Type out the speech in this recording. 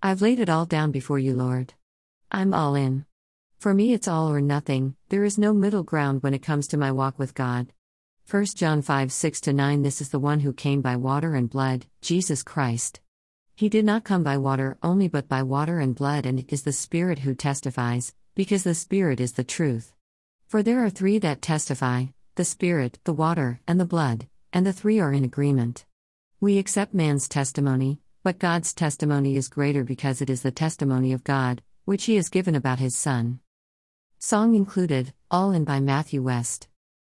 I've laid it all down before you, Lord. I'm all in. For me, it's all or nothing, there is no middle ground when it comes to my walk with God. 1 John 5 6 9 This is the one who came by water and blood, Jesus Christ. He did not come by water only, but by water and blood, and it is the Spirit who testifies, because the Spirit is the truth. For there are three that testify the Spirit, the water, and the blood, and the three are in agreement. We accept man's testimony, but God's testimony is greater because it is the testimony of God, which He has given about His Son. Song included, All in by Matthew West.